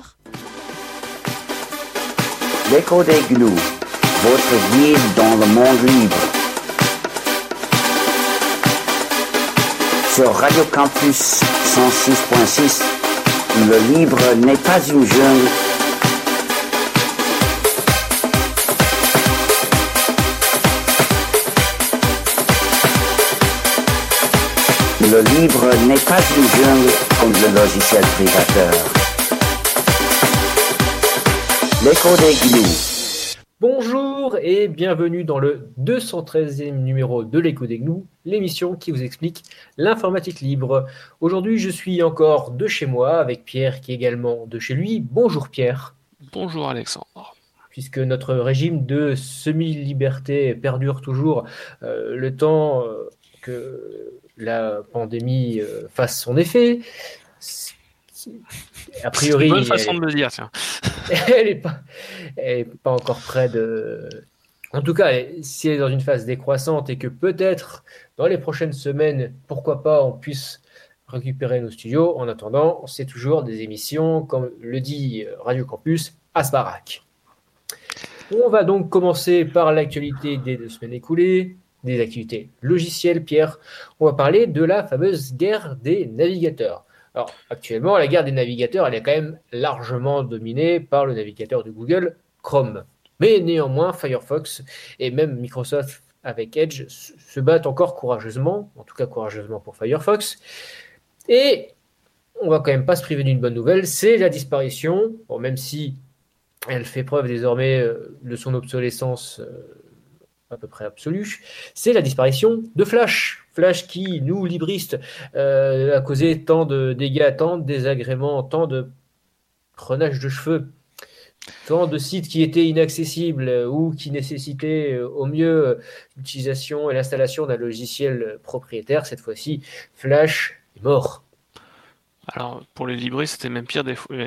navigateur. L'écho des gnous, votre guide dans le monde libre. Sur Radio Campus 106.6, le libre n'est pas une jungle. Le livre n'est pas une jungle comme le logiciel privateur. L'écho des gnous. Bonjour et bienvenue dans le 213e numéro de l'écho des gnous, l'émission qui vous explique l'informatique libre. Aujourd'hui, je suis encore de chez moi avec Pierre qui est également de chez lui. Bonjour Pierre. Bonjour Alexandre. Puisque notre régime de semi-liberté perdure toujours, euh, le temps euh, que la pandémie euh, fasse son effet. A priori, une bonne façon de le dire, tiens. elle n'est pas, elle encore près de. En tout cas, si elle est dans une phase décroissante et que peut-être dans les prochaines semaines, pourquoi pas, on puisse récupérer nos studios. En attendant, c'est toujours des émissions, comme le dit Radio Campus, à Sbarak. On va donc commencer par l'actualité des deux semaines écoulées, des activités logicielles. Pierre, on va parler de la fameuse guerre des navigateurs. Alors, actuellement, la guerre des navigateurs, elle est quand même largement dominée par le navigateur de Google, Chrome. Mais néanmoins, Firefox et même Microsoft avec Edge se battent encore courageusement, en tout cas courageusement pour Firefox. Et on va quand même pas se priver d'une bonne nouvelle, c'est la disparition, même si elle fait preuve désormais de son obsolescence à peu près absolue, c'est la disparition de Flash. Flash qui, nous, libristes, euh, a causé tant de dégâts, tant de désagréments, tant de prenage de cheveux, tant de sites qui étaient inaccessibles ou qui nécessitaient au mieux l'utilisation et l'installation d'un logiciel propriétaire. Cette fois-ci, Flash est mort. Alors pour les libristes, c'était même pire.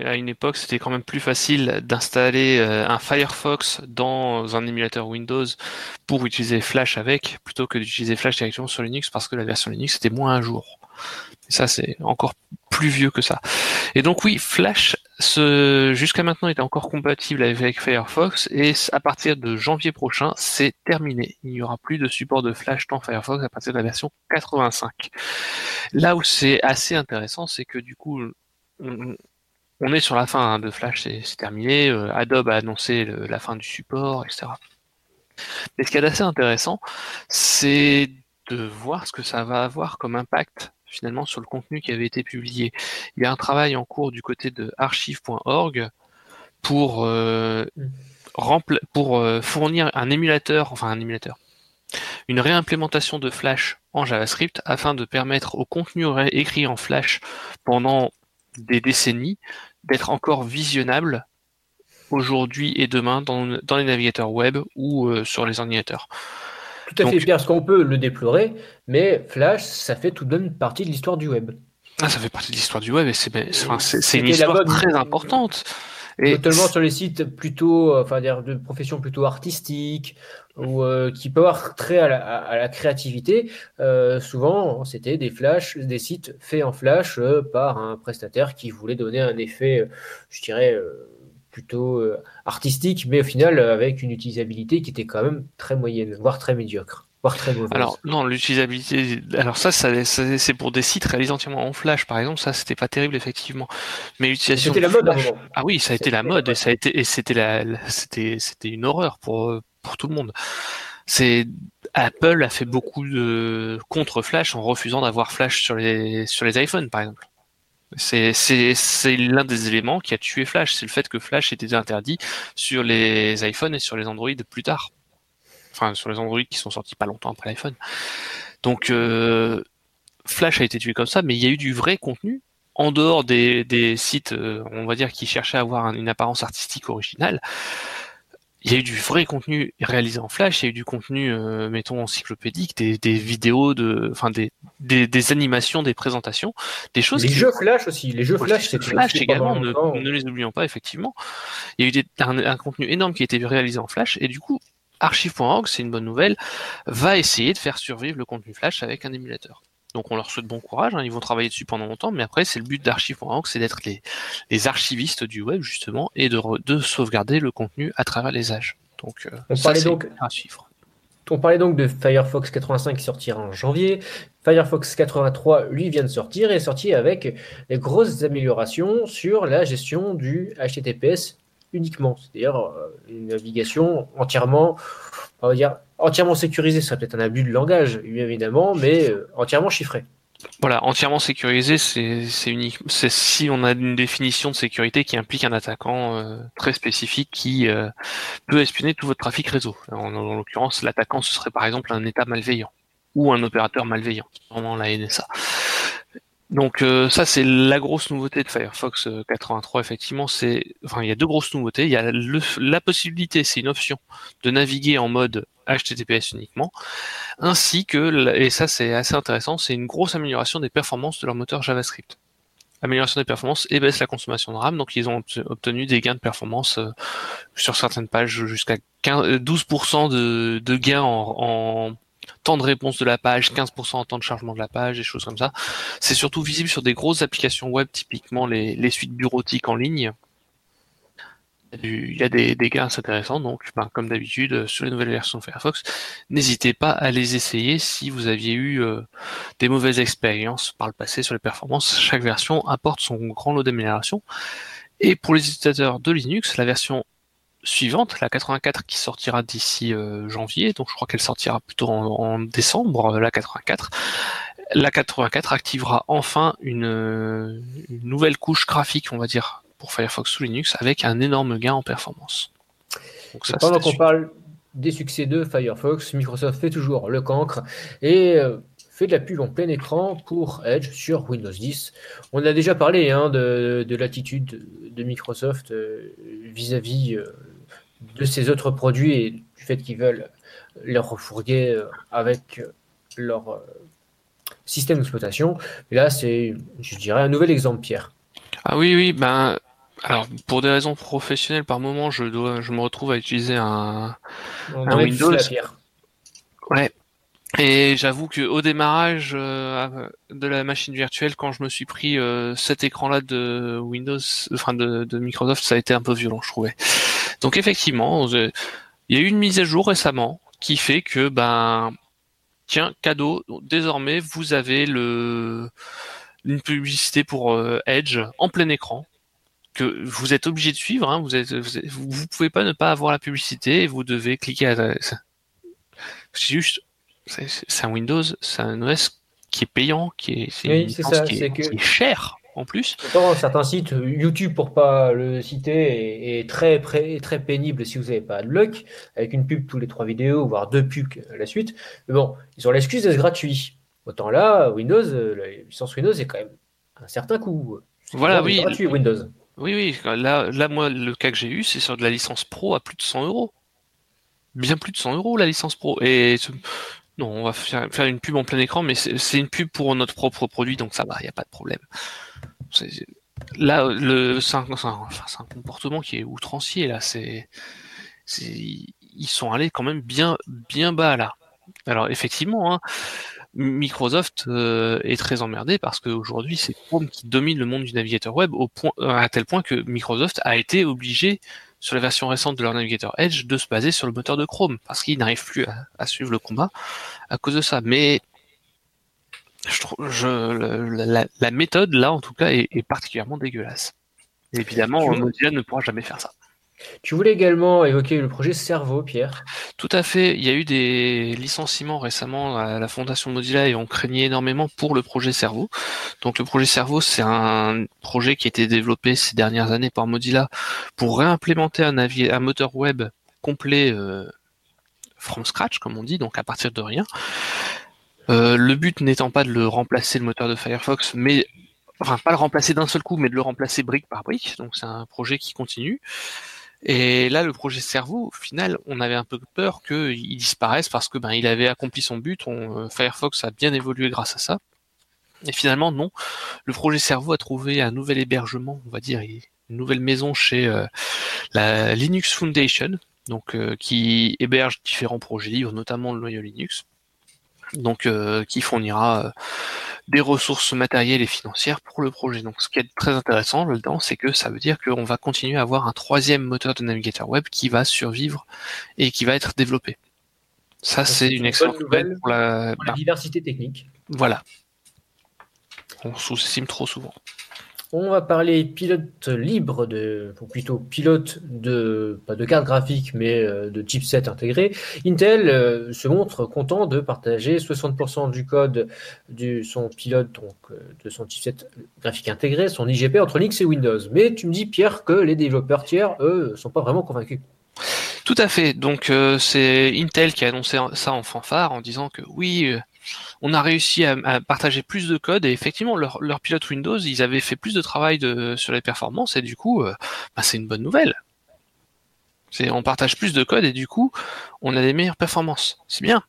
À une époque, c'était quand même plus facile d'installer un Firefox dans un émulateur Windows pour utiliser Flash avec, plutôt que d'utiliser Flash directement sur Linux, parce que la version Linux était moins un jour. Ça, c'est encore plus vieux que ça. Et donc oui, Flash, jusqu'à maintenant, était encore compatible avec Firefox, et à partir de janvier prochain, c'est terminé. Il n'y aura plus de support de Flash dans Firefox à partir de la version 85. Là où c'est assez intéressant, c'est que du coup, on, est sur la fin hein, de Flash, c'est terminé. Adobe a annoncé la fin du support, etc. Mais ce qui est assez intéressant, c'est de voir ce que ça va avoir comme impact finalement sur le contenu qui avait été publié. Il y a un travail en cours du côté de archive.org pour, euh, euh, fournir un émulateur, enfin un émulateur, une réimplémentation de Flash en JavaScript afin de permettre au contenu écrit en Flash pendant des décennies d'être encore visionnable aujourd'hui et demain dans, dans, les navigateurs web ou euh, sur les ordinateurs. Tout à fait, Pierre, parce qu'on peut le déplorer, mais Flash, ça fait tout de même partie de l'histoire du web. Ah, ça fait partie de l'histoire du web et c'est une histoire très importante. Et Notamment sur les sites plutôt, enfin, de professions plutôt artistiques ou euh, qui peuvent avoir trait à la, à la créativité. Euh, souvent, c'était des flash, des sites faits en flash euh, par un prestataire qui voulait donner un effet, je dirais plutôt euh, artistique, mais au final euh, avec une utilisabilité qui était quand même très moyenne, voire très médiocre. Voire très mauvaise. Alors non, l'utilisabilité. Alors ça, ça, c'est pour des sites réalisés entièrement en Flash, par exemple. Ça, c'était pas terrible effectivement. Mais l'utilisation. C'était la mode. Ah oui, ça a été la mode et ça a été et c'était la, c'était c'était une horreur pour pour tout le monde. C'est Apple a fait beaucoup de contre Flash en refusant d'avoir Flash sur les sur les iPhones, par exemple. C'est l'un des éléments qui a tué Flash, c'est le fait que Flash était interdit sur les iPhones et sur les Android plus tard. Enfin, sur les Android qui sont sortis pas longtemps après l'iPhone. Donc, euh, Flash a été tué comme ça, mais il y a eu du vrai contenu en dehors des, des sites, euh, on va dire, qui cherchaient à avoir une apparence artistique originale il y a eu du vrai contenu réalisé en Flash, il y a eu du contenu, euh, mettons, encyclopédique, des, des vidéos, de, enfin des, des, des, animations, des présentations, des choses. Les jeux Flash aussi, les jeux Flash, c'est Flash également, ne, ne, les oublions pas effectivement. Il y a eu des, un, un, contenu énorme qui a été réalisé en Flash et du coup, archive.org, c'est une bonne nouvelle, va essayer de faire survivre le contenu Flash avec un émulateur. Donc on leur souhaite bon courage, hein, ils vont travailler dessus pendant longtemps, mais après c'est le but d'archive.org, c'est d'être les, les, archivistes du web justement et de, de, sauvegarder le contenu à travers les âges. Donc euh, on parlait donc à suivre. On parlait donc de Firefox 85 qui sortira en janvier. Firefox 83, lui, vient de sortir et est sorti avec des grosses améliorations sur la gestion du HTTPS uniquement. C'est-à-dire euh, une navigation entièrement, on va dire, entièrement sécurisée. Ça peut être un abus de langage, évidemment, mais euh, entièrement chiffré. Voilà, entièrement sécurisé, c'est unique. Si on a une définition de sécurité qui implique un attaquant euh, très spécifique qui peut espionner tout votre trafic réseau. En, l'occurrence, l'attaquant ce serait par exemple un État malveillant ou un opérateur malveillant, vraiment la NSA. Donc euh, ça c'est la grosse nouveauté de Firefox 83 euh, effectivement. C'est enfin il y a deux grosses nouveautés. Il y a la possibilité c'est une option de naviguer en mode HTTPS uniquement ainsi que et ça c'est assez intéressant c'est une grosse amélioration des performances de leur moteur JavaScript. Amélioration des performances et baisse la consommation de RAM. Donc ils ont obtenu des gains de performance euh, sur certaines pages jusqu'à 12% de, de gains en temps de réponse de la page, 15% en temps de chargement de la page, des choses comme ça. C'est surtout visible sur des grosses applications web, typiquement les, suites bureautiques en ligne. Il y a des, gains intéressants, donc ben, comme d'habitude sur les nouvelles versions de Firefox, n'hésitez pas à les essayer si vous aviez eu euh, des mauvaises expériences par le passé sur les performances. Chaque version apporte son grand lot d'améliorations. Et pour les utilisateurs de Linux, la version suivante, la 84 qui sortira d'ici euh, janvier, donc je crois qu'elle sortira plutôt en, décembre, euh, la 84. La 84 activera enfin une, nouvelle couche graphique, on va dire, pour Firefox sous Linux, avec un énorme gain en performance. Donc pendant qu'on parle des succès de Firefox, Microsoft fait toujours le cancre et euh, fait de la pub en plein écran pour Edge sur Windows 10. On a déjà parlé hein, de, l'attitude de Microsoft vis-à-vis de ces autres produits et du fait qu'ils veulent les refourguer euh, avec leur euh, système d'exploitation. Et là, c'est, je dirais, un nouvel exemple, Pierre. Ah oui, oui, ben, alors pour des raisons professionnelles, par moment, je dois, je me retrouve à utiliser un, Windows. Ouais. Et j'avoue que au démarrage euh, de la machine virtuelle, quand je me suis pris cet écran-là de Windows, enfin de, de, Microsoft, ça a été un peu violent, je trouvais. Donc effectivement, il y a eu une mise à jour récemment qui fait que ben tiens cadeau désormais vous avez le une publicité pour euh, Edge en plein écran que vous êtes obligé de suivre. Hein, vous, êtes, vous, pouvez pas ne pas avoir la publicité et vous devez cliquer. À... C'est juste, c'est un Windows, c'est un OS qui est payant, qui est, ça, qui, qui est cher en plus. certains sites, YouTube pour pas le citer, est, très, très pénible si vous n'avez pas de luck, avec une pub tous les trois vidéos, voire deux pubs à la suite. Mais bon, ils ont l'excuse d'être gratuit. Autant là, Windows, euh, la licence Windows est quand même un certain coût. Voilà, oui. Gratuit Windows. Oui, oui. Là, là, moi, le cas que j'ai eu, c'est sur de la licence pro à plus de 100 euros. Bien plus de 100 euros la licence pro. Et non, on va faire une pub en plein écran, mais c'est une pub pour notre propre produit, donc ça va, il n'y a pas de problème là, c'est un, comportement qui est outrancier là. Ils sont allés quand même bien, bas là. Alors effectivement, hein, Microsoft euh, est très emmerdé parce qu'aujourd'hui c'est Chrome qui domine le monde du navigateur web point, à tel point que Microsoft a été obligé sur la version récente de leur navigateur Edge de se baser sur le moteur de Chrome parce qu'ils n'arrivent plus à, à, suivre le combat à cause de ça. Mais je trouve, je, la, méthode là en tout cas est, particulièrement dégueulasse. évidemment, Mozilla ne pourra jamais faire ça. Tu voulais également évoquer le projet Cerveau, Pierre? Tout à fait. Il y a eu des licenciements récemment à la fondation Mozilla et on craignait énormément pour le projet Cerveau. Donc le projet Cerveau, c'est un projet qui a été développé ces dernières années par Mozilla pour réimplémenter un, un moteur web complet euh, from scratch, comme on dit, donc à partir de rien. Euh, le but n'étant pas de le remplacer le moteur de Firefox, mais enfin pas le remplacer d'un seul coup, mais de le remplacer brique par brique. Donc c'est un projet qui continue. Et là, le projet cerveau, au final, on avait un peu peur qu'il disparaisse parce que ben il avait accompli son but. Euh, Firefox a bien évolué grâce à ça. Et finalement, non. Le projet cerveau a trouvé un nouvel hébergement, on va dire, une nouvelle maison chez euh, la Linux Foundation, donc qui héberge différents projets libres, notamment le noyau Linux. Donc qui fournira des ressources matérielles et financières pour le projet. Donc ce qui est très intéressant là-dedans, c'est que ça veut dire qu'on va continuer à avoir un troisième moteur de navigateur web qui va survivre et qui va être développé. Ça, c'est une excellente nouvelle pour la, pour la diversité technique. Voilà. On sous-estime trop souvent. On va parler pilote libre, ou plutôt pilote de, pas de carte graphique, mais euh, de chipset intégré. Intel euh, se montre content de partager 60% du code de son pilote, euh, de son chipset graphique intégré, son IGP entre Linux et Windows. Mais tu me dis, Pierre, que les développeurs tiers, eux, sont pas vraiment convaincus. Tout à fait. Donc c'est Intel qui a annoncé ça en fanfare en disant que oui, on a réussi à, partager plus de code et effectivement leur, pilote Windows, ils avaient fait plus de travail sur les performances et du coup, euh, bah, c'est une bonne nouvelle. On partage plus de code et du coup, on a des meilleures performances. C'est bien.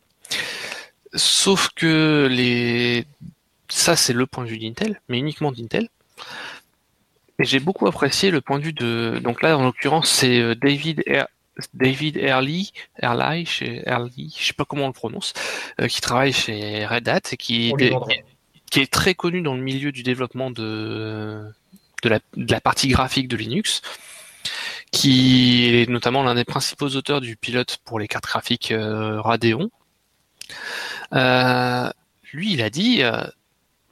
Sauf que ça c'est le point de vue d'Intel, mais uniquement d'Intel. Et j'ai beaucoup apprécié le point de vue de donc là en l'occurrence c'est euh, David David Early, Early, chez Early, je sais pas comment on le prononce, euh, qui travaille chez Red Hat et qui, qui, est très connu dans le milieu du développement de, de, la, de la partie graphique de Linux, qui est notamment l'un des principaux auteurs du pilote pour les cartes graphiques euh, Radeon. Euh, lui, il a dit,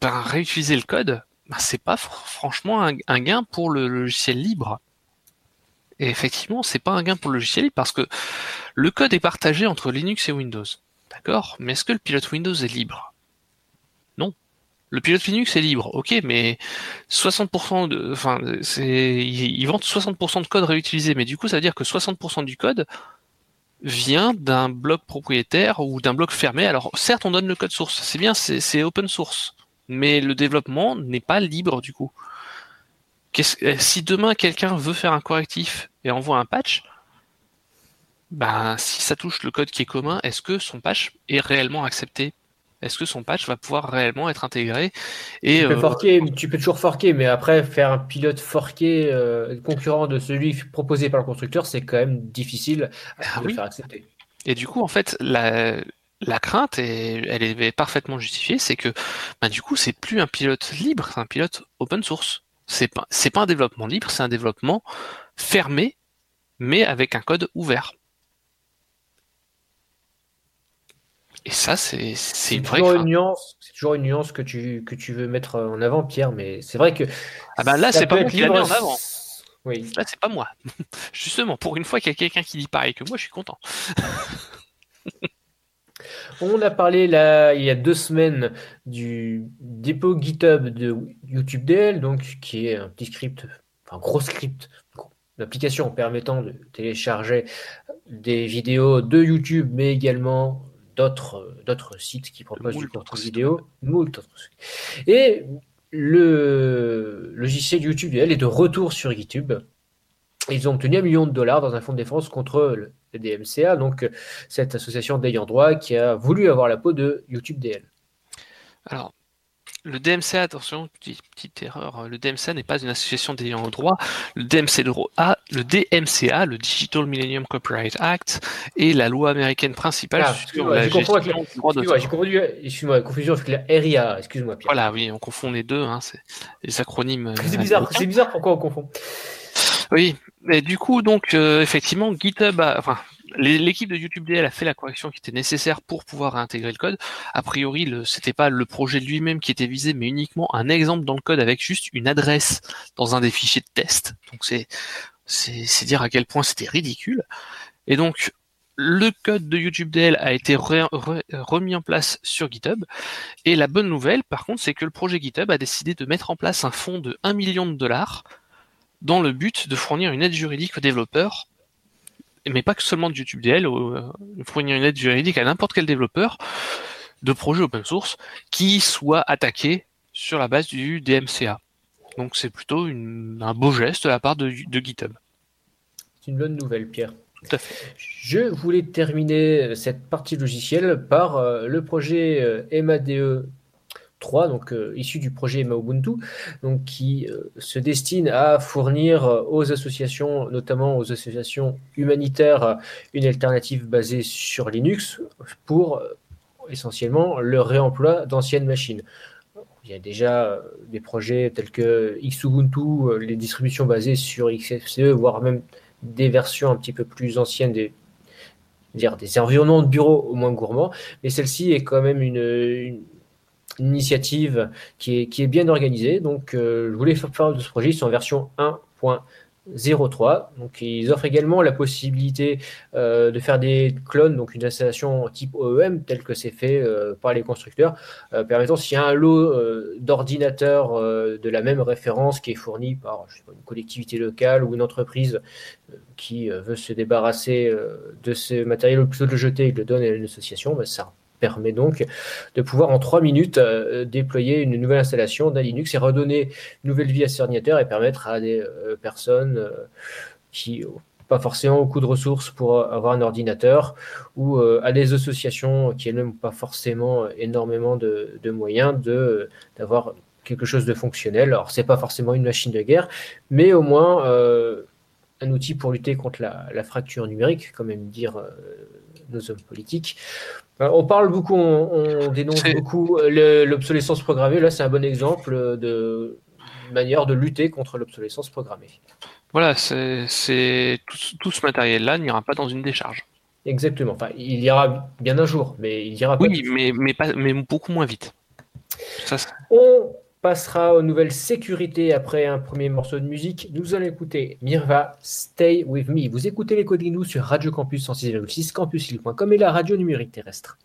ben, réutiliser le code, ben, c'est pas franchement un, un, gain pour le logiciel libre. Et effectivement, c'est pas un gain pour le logiciel parce que le code est partagé entre Linux et Windows. D'accord? Mais est-ce que le pilote Windows est libre? Non. Le pilote Linux est libre, ok, mais 60% de, enfin, ils vendent 60% de code réutilisé, mais du coup, ça veut dire que 60% du code vient d'un bloc propriétaire ou d'un bloc fermé. Alors, certes, on donne le code source, c'est bien, c'est open source, mais le développement n'est pas libre du coup. Euh, si demain quelqu'un veut faire un correctif et envoie un patch, ben, si ça touche le code qui est commun, est-ce que son patch est réellement accepté? Est-ce que son patch va pouvoir réellement être intégré? Et, tu, peux euh, forquer, tu peux toujours forquer, mais après faire un pilote forqué euh, concurrent de celui proposé par le constructeur, c'est quand même difficile à ah faire accepter. Et du coup, en fait, la, la crainte, et elle est parfaitement justifiée, c'est que ben, du coup, c'est plus un pilote libre, c'est un pilote open source. C'est pas, pas un développement libre, c'est un développement fermé, mais avec un code ouvert. Et ça, c'est, c'est une vraie une nuance. C'est toujours une nuance que tu, que tu veux mettre en avant, Pierre, mais c'est vrai que. Ah ben là, c'est pas moi qui l'a mis en avant. Oui. Là, c'est pas moi. Justement, pour une fois qu'il y a quelqu'un qui dit pareil que moi, je suis content. On a parlé là, il y a deux semaines du dépôt GitHub de YouTube DL, donc, qui est un petit script, un gros script, une application permettant de télécharger des vidéos de YouTube, mais également d'autres, d'autres sites qui proposent du contenu vidéo. Et le logiciel YouTube DL est de retour sur YouTube. Ils ont obtenu un million de dollars dans un fonds de défense contre le le DMCA, donc cette association d'ayants droit qui a voulu avoir la peau de YouTube DL. Alors, le DMCA, attention, petite, erreur, le DMCA n'est pas une association d'ayants droit. Le DMCA, le DMCA, le Digital Millennium Copyright Act, est la loi américaine principale ah, sur la gestion du droit d'auteur. J'ai confondu, excuse-moi, confusion avec la RIA, excuse-moi. Voilà, oui, on confond les deux, hein, c'est les acronymes. C'est bizarre, c'est bizarre pourquoi on confond? Oui, mais du coup, donc, euh, effectivement, GitHub a, enfin, l'équipe de YouTube DL a fait la correction qui était nécessaire pour pouvoir réintégrer le code. A priori, ce c'était pas le projet lui-même qui était visé, mais uniquement un exemple dans le code avec juste une adresse dans un des fichiers de test. Donc c'est, dire à quel point c'était ridicule. Et donc, le code de YouTube DL a été remis en place sur GitHub. Et la bonne nouvelle, par contre, c'est que le projet GitHub a décidé de mettre en place un fonds de 1 million de dollars dans le but de fournir une aide juridique aux développeurs, mais pas que seulement de YouTube DL, euh, fournir une aide juridique à n'importe quel développeur de projet open source qui soit attaqué sur la base du DMCA. Donc c'est plutôt un beau geste de la part de, GitHub. C'est une bonne nouvelle, Pierre. Je voulais terminer cette partie logicielle par euh, le projet euh, MADE 3, donc euh, issu du projet Ubuntu, donc qui euh, se destine à fournir euh, aux associations, notamment aux associations humanitaires, une alternative basée sur Linux pour essentiellement le réemploi d'anciennes machines. Il y a déjà des projets tels que Xubuntu, les distributions basées sur XFCE, voire même des versions un petit peu plus anciennes des, dire des environnements de bureau au moins gourmands, mais celle-ci est quand même une, initiative qui est, bien organisée. Donc, euh, je voulais faire part de ce projet. Ils sont en version 1.0 03. Donc, ils offrent également la possibilité euh, de faire des clones, donc une installation type OEM, tel que c'est fait euh, par les constructeurs, permettant s'il y a un lot d'ordinateurs de la même référence qui est fourni par une collectivité locale ou une entreprise qui veut se débarrasser de ce matériel ou plutôt de le jeter et de le donner à une association, ben, ça permet donc de pouvoir en trois minutes euh, déployer une nouvelle installation d'un Linux et redonner une nouvelle vie à cet ordinateur et permettre à des euh, personnes euh, qui pas forcément beaucoup de ressources pour avoir un ordinateur ou à des associations qui n'ont pas forcément énormément de, moyens de d'avoir quelque chose de fonctionnel. Alors c'est pas forcément une machine de guerre, mais au moins un outil pour lutter contre la, fracture numérique, comme aiment dire nos hommes politiques, euh, on parle beaucoup, on, dénonce beaucoup euh, l'obsolescence programmée. Là, c'est un bon exemple de manière de lutter contre l'obsolescence programmée. Voilà, c'est tout, ce matériel-là n'ira pas dans une décharge. Exactement. Enfin, il y aura bien un jour, mais il ira pas. Oui, mais, mais, pas, mais beaucoup moins vite. Ça, on passera aux nouvelles sécurités après un premier morceau de musique. Nous allons écouter Mirva, Stay With Me. Vous écoutez les codes nous sur Radio Campus 106,6 campusile.com et la radio numérique terrestre.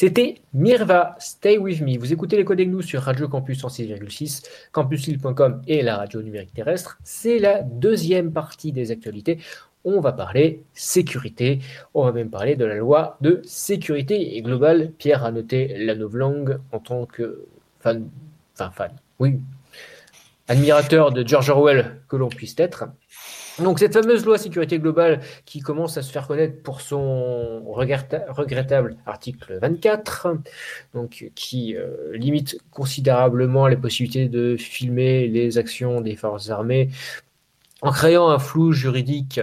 C'était Mirva, Stay With Me. Vous écoutez les codes nous sur Radio Campus 106,6, campusil.com et la radio numérique terrestre. C'est la deuxième partie des actualités. On va parler sécurité. On va même parler de la loi de sécurité globale. Pierre a noté la novlangue en tant que fan, enfin fan, oui, admirateur de George Orwell que l'on puisse être. Donc cette fameuse loi sécurité globale qui commence à se faire connaître pour son regrettable article 24, donc qui euh, limite considérablement les possibilités de filmer les actions des forces armées en créant un flou juridique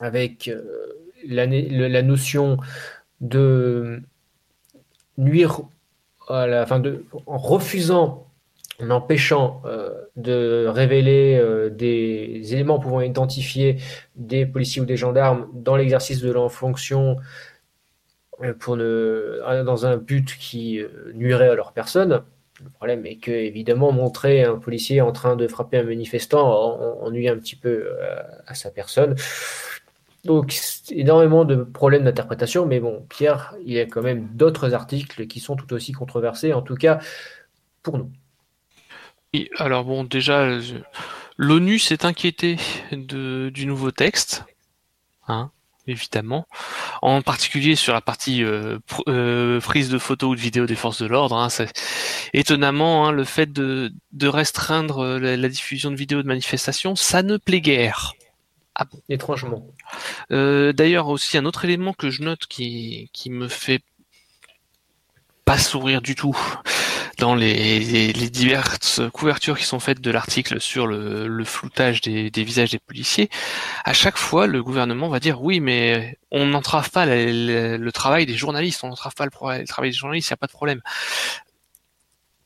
avec euh, la, notion de nuire à la fin de en refusant en empêchant euh, de révéler euh, des éléments pouvant identifier des policiers ou des gendarmes dans l'exercice de leur fonction euh, pour ne, dans un but qui nuirait à leur personne. Le problème est que, évidemment, montrer un policier en train de frapper un manifestant ennuie un petit peu à sa personne. Donc, énormément de problèmes d'interprétation, mais bon, Pierre, il y a quand même d'autres articles qui sont tout aussi controversés, en tout cas pour nous alors bon, déjà, l'ONU s'est inquiétée de, du nouveau texte, hein, évidemment, en particulier sur la partie euh, euh, prise de photos ou de vidéos des forces de l'ordre. Hein, étonnamment, hein, le fait de, restreindre la, diffusion de vidéos de manifestations, ça ne plaît guère. Ah bon Étrangement. Euh, d'ailleurs, aussi un autre élément que je note qui, qui me fait pas sourire du tout, dans les, diverses couvertures qui sont faites de l'article sur le, floutage des, visages des policiers, à chaque fois, le gouvernement va dire oui, mais on n'entrave pas le, travail des journalistes, on n'entrave pas le, travail des journalistes, il n'y a pas de problème.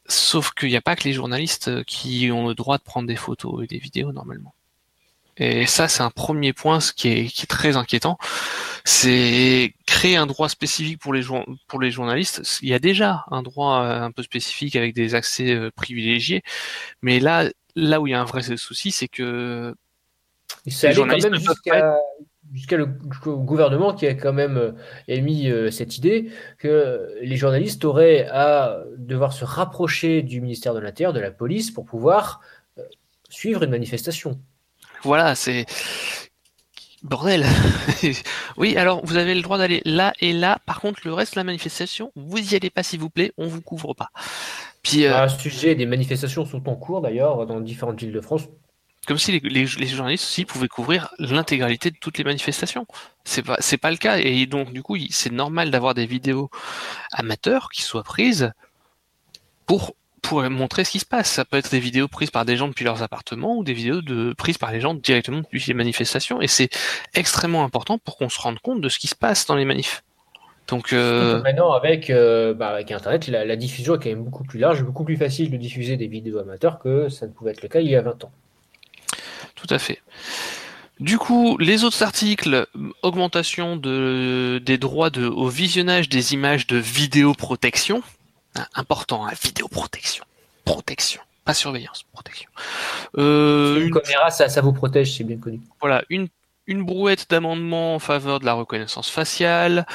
Sauf qu'il n'y a pas que les journalistes qui ont le droit de prendre des photos et des vidéos normalement. Et ça, c'est un premier point qui est, qui est très inquiétant. C'est créer un droit spécifique pour les, pour les journalistes. Il y a déjà un droit euh, un peu spécifique avec des accès euh, privilégiés. Mais là, là où il y a un vrai souci, c'est que c'est quand même jusqu'à le gouvernement qui a quand même euh, émis cette idée que les journalistes auraient à devoir se rapprocher du ministère de l'Intérieur, de la police, pour pouvoir suivre une manifestation. Voilà, c'est bordel. oui, alors vous avez le droit d'aller là et là. Par contre, le reste de la manifestation, vous y allez pas s'il vous plaît, on vous couvre pas. Puis euh, à ce sujet, des manifestations sont en cours d'ailleurs dans différentes villes de France. Comme si les, journalistes aussi pouvaient couvrir l'intégralité de toutes les manifestations. C'est pas c'est pas le cas et donc du coup c'est normal d'avoir des vidéos amateurs qui soient prises pour pour montrer ce qui se passe. Ça peut être des vidéos prises par des gens depuis leurs appartements ou des vidéos de, prises par les gens directement depuis les manifestations. Et c'est extrêmement important pour qu'on se rende compte de ce qui se passe dans les manifs. Donc euh... maintenant avec euh, bah, avec Internet, la, diffusion est quand même beaucoup plus large, beaucoup plus facile de diffuser des vidéos amateurs que ça ne pouvait être le cas il y a 20 ans. Tout à fait. Du coup, les autres articles, augmentation de, des droits de, au visionnage des images de vidéoprotection. Ah, important, hein, vidéoprotection. Protection. Pas surveillance, protection. Euh, une, caméra, ça, ça vous protège, c'est bien connu. Voilà, une, une brouette d'amendement en faveur de la reconnaissance faciale,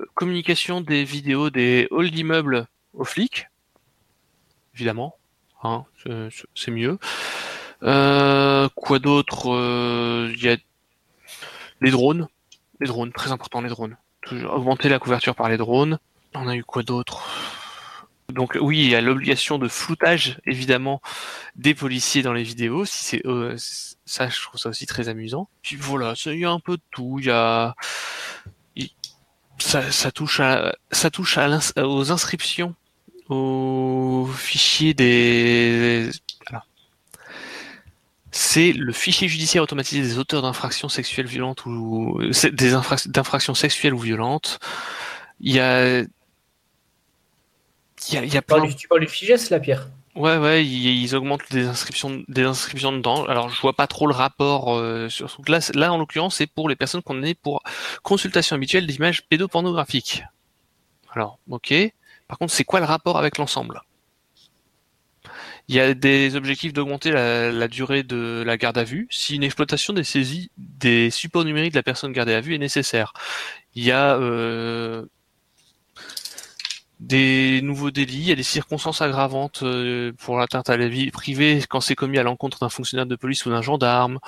euh, communication des vidéos des halls d'immeubles aux flics, évidemment, hein, c'est mieux. Euh, quoi d'autre Il y a les drones, les drones, très important les drones. augmenter la couverture par les drones. On a eu quoi d'autre? Donc oui, il y a l'obligation de floutage évidemment des policiers dans les vidéos. Si c'est euh, ça, je trouve ça aussi très amusant. Puis voilà, il y a un peu de tout. Il y a ça, touche à ça touche à aux inscriptions aux fichiers des c'est le fichier judiciaire automatisé des auteurs d'infractions sexuelles violentes ou des d'infractions sexuelles ou violentes. Il y a il y a, plein... Tu parles du FIGES, là, Pierre Ouais, ouais, ils, augmentent des inscriptions, des inscriptions dedans. Alors, je vois pas trop le rapport euh, sur ce là. Là, en l'occurrence, c'est pour les personnes qu'on est pour consultation habituelle d'images pédopornographiques. Alors, ok. Par contre, c'est quoi le rapport avec l'ensemble? Il y a des objectifs d'augmenter la, durée de la garde à vue si une exploitation des saisies des supports numériques de la personne gardée à vue est nécessaire. Il y a euh, des nouveaux délits, il y a des circonstances aggravantes euh, pour l'atteinte à la vie privée quand c'est commis à l'encontre d'un fonctionnaire de police ou d'un gendarme.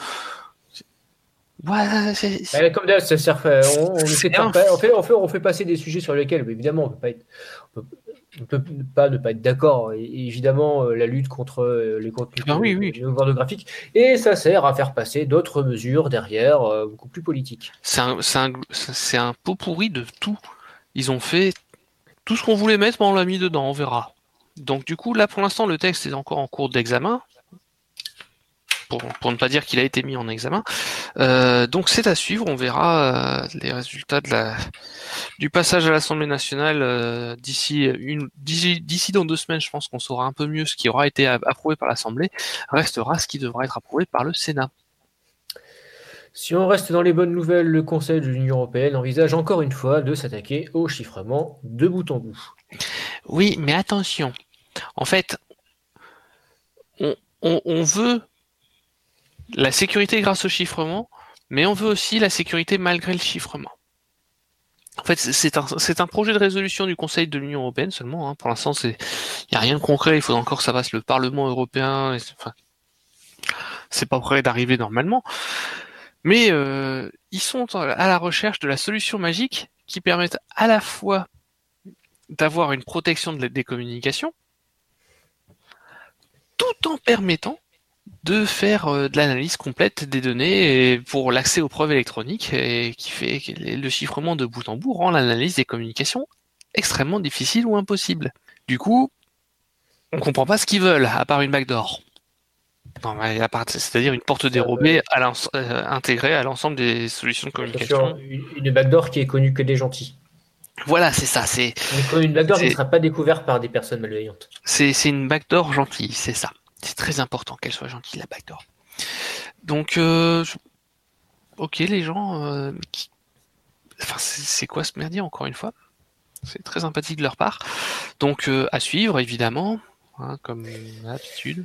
Ouais, c'est... Comme d'hab, ça sert. On, on, fait, on, fait, on, fait, on fait passer des sujets sur lesquels, évidemment, on peut pas être, on peut, pas ne pas être d'accord. évidemment, euh, la lutte contre euh, les contenus ah oui, pornographiques, et ça sert à faire passer d'autres mesures derrière, beaucoup plus politiques. C'est un, un, un pot pourri de tout. Ils ont fait tout ce qu'on voulait mettre, on l'a mis dedans, on verra. Donc du coup, là pour l'instant, le texte est encore en cours d'examen. Pour, ne pas dire qu'il a été mis en examen. Euh, donc c'est à suivre, on verra euh, les résultats du passage à l'Assemblée nationale euh, d'ici d'ici dans deux semaines, je pense qu'on saura un peu mieux ce qui aura été approuvé par l'Assemblée. Restera ce qui devra être approuvé par le Sénat. Si on reste dans les bonnes nouvelles, le Conseil de l'Union européenne envisage encore une fois de s'attaquer au chiffrement de bout en bout. Oui, mais attention. En fait, on, veut la sécurité grâce au chiffrement, mais on veut aussi la sécurité malgré le chiffrement. En fait, c'est un, projet de résolution du Conseil de l'Union européenne seulement. Hein. Pour l'instant, il n'y a rien de concret. Il faut encore que ça passe le Parlement européen. enfin, c'est pas prêt d'arriver normalement. Mais euh, ils sont à la recherche de la solution magique qui permette à la fois d'avoir une protection des communications, tout en permettant de faire euh, de l'analyse complète des données pour l'accès aux preuves électroniques et qui fait que le chiffrement de bout en bout rend l'analyse des communications extrêmement difficile ou impossible. Du coup, on comprend pas ce qu'ils veulent, à part une backdoor c'est-à-dire une porte dérobée à euh, intégrée à l'ensemble des solutions de communication. Une, backdoor qui est connue que des gentils. Voilà, c'est ça. C'est une backdoor qui ne sera pas découverte par des personnes malveillantes. C'est une backdoor gentille, c'est ça. C'est très important qu'elle soit gentille, la backdoor. Donc, euh, ok, les gens, euh, enfin, c'est quoi ce merdier encore une fois? C'est très sympathique de leur part. Donc, à suivre évidemment, hein, comme d'habitude.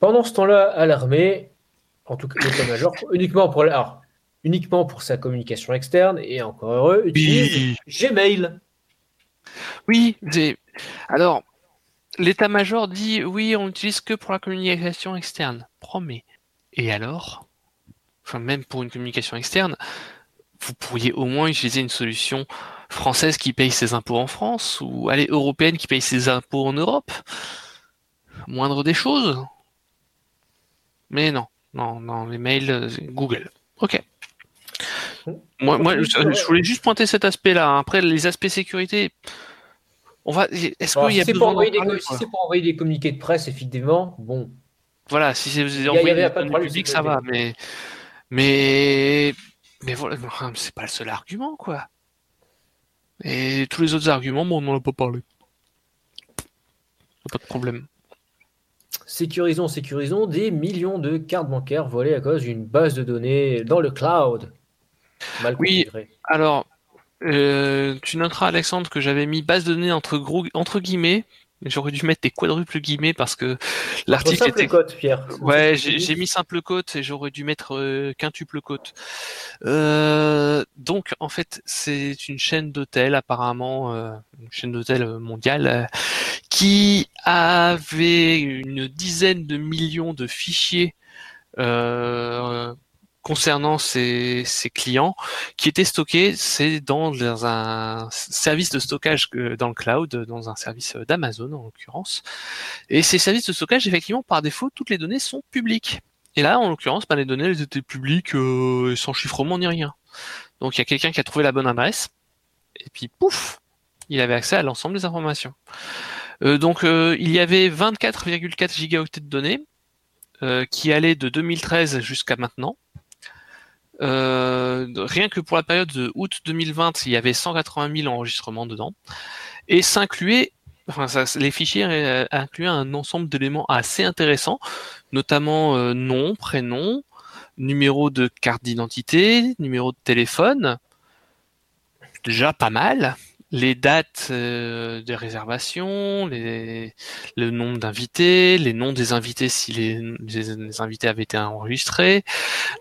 Pendant ce temps-là, à l'armée, en tout cas l'état-major, uniquement pour uniquement pour sa communication externe, et encore heureux, utilise Gmail. Oui, alors l'état-major dit oui, on n'utilise que pour la communication externe. Promet. Et alors Enfin, même pour une communication externe, vous pourriez au moins utiliser une solution française qui paye ses impôts en France, ou allez, européenne qui paye ses impôts en Europe. Moindre des choses. Mais non, non, non, les mails, euh, Google. Ok. Moi, moi je, voulais juste pointer cet aspect-là. Après, les aspects sécurité, on va. Est-ce qu'il y a si pour des, Si c'est pour envoyer des communiqués de presse, effectivement, bon. Voilà, si c'est envoyer des publics, ça va, mais mais mais voilà, c'est pas le seul argument, quoi. Et tous les autres arguments, bon, on n'en a pas parlé. Pas de problème sécurisons, sécurisons des millions de cartes bancaires volées à cause d'une base de données dans le cloud. oui, alors, euh, tu noteras, Alexandre, que j'avais mis base de données entre, gros, entre guillemets, J'aurais dû mettre des quadruples guillemets parce que l'article était. Côte, Pierre. Ouais, j'ai mis simple côte et j'aurais dû mettre euh, quintuple côte. Euh, donc en fait, c'est une chaîne d'hôtels apparemment, une chaîne d'hôtels mondiale qui avait une dizaine de millions de fichiers concernant ces, clients qui étaient stockés, c'est dans, un service de stockage dans le cloud, dans un service d'Amazon en l'occurrence. Et ces services de stockage, effectivement, par défaut, toutes les données sont publiques. Et là, en l'occurrence, bah, les données elles étaient publiques euh, sans chiffrement ni rien. Donc il y a quelqu'un qui a trouvé la bonne adresse, et puis pouf, il avait accès à l'ensemble des informations. Euh, donc euh, il y avait 24,4 gigaoctets de données qui allaient de 2013 jusqu'à maintenant. Euh, rien que pour la période de août 2020, il y avait 180 000 enregistrements dedans. Et s'incluait, enfin, ça, les fichiers euh, incluaient un ensemble d'éléments assez intéressants, notamment euh, nom, prénom, numéro de carte d'identité, numéro de téléphone. Déjà pas mal les dates euh, de réservation, les, le nombre d'invités, les noms des invités si les, invités avaient été enregistrés,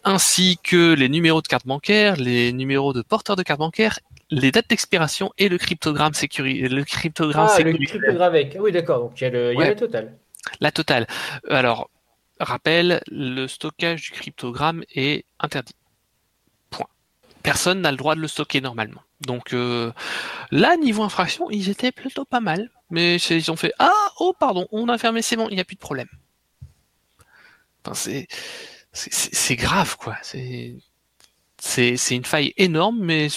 ainsi que les numéros de carte bancaire, les numéros de porteurs de carte bancaire, les dates d'expiration et le cryptogramme sécurité. Le cryptogramme Ah, le cryptogramme avec. Ah oui, d'accord. Donc il y a Ouais. le total. La totale. Alors, rappel, le stockage du cryptogramme est interdit. Personne n'a le droit de le stocker normalement. Donc euh, là, niveau infraction, ils étaient plutôt pas mal. Mais ils ont fait Ah, oh, pardon, on a fermé, c'est bon, il n'y a plus de problème. Enfin, c'est, grave, quoi. C'est, une faille énorme, mais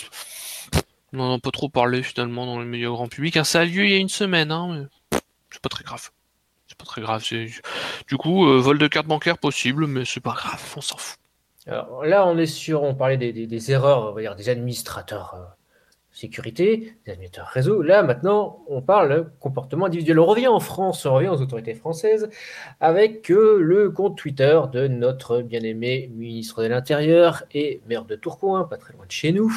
on n'en pas trop parlé finalement dans le milieu grand public. hein. Ça a lieu il y a une semaine, hein, c'est pas très grave. C'est pas très grave. Du coup, euh, vol de carte bancaire possible, mais c'est pas grave, on s'en fout. Alors là, on est sur, on parlait des, des- des erreurs, on va dire des administrateurs euh, sécurité, des administrateurs réseau. Là, maintenant, on parle comportement individuel. On revient en France, on revient aux autorités françaises avec euh, le compte Twitter de notre bien-aimé ministre de l'Intérieur et maire de Tourcoing, pas très loin de chez nous,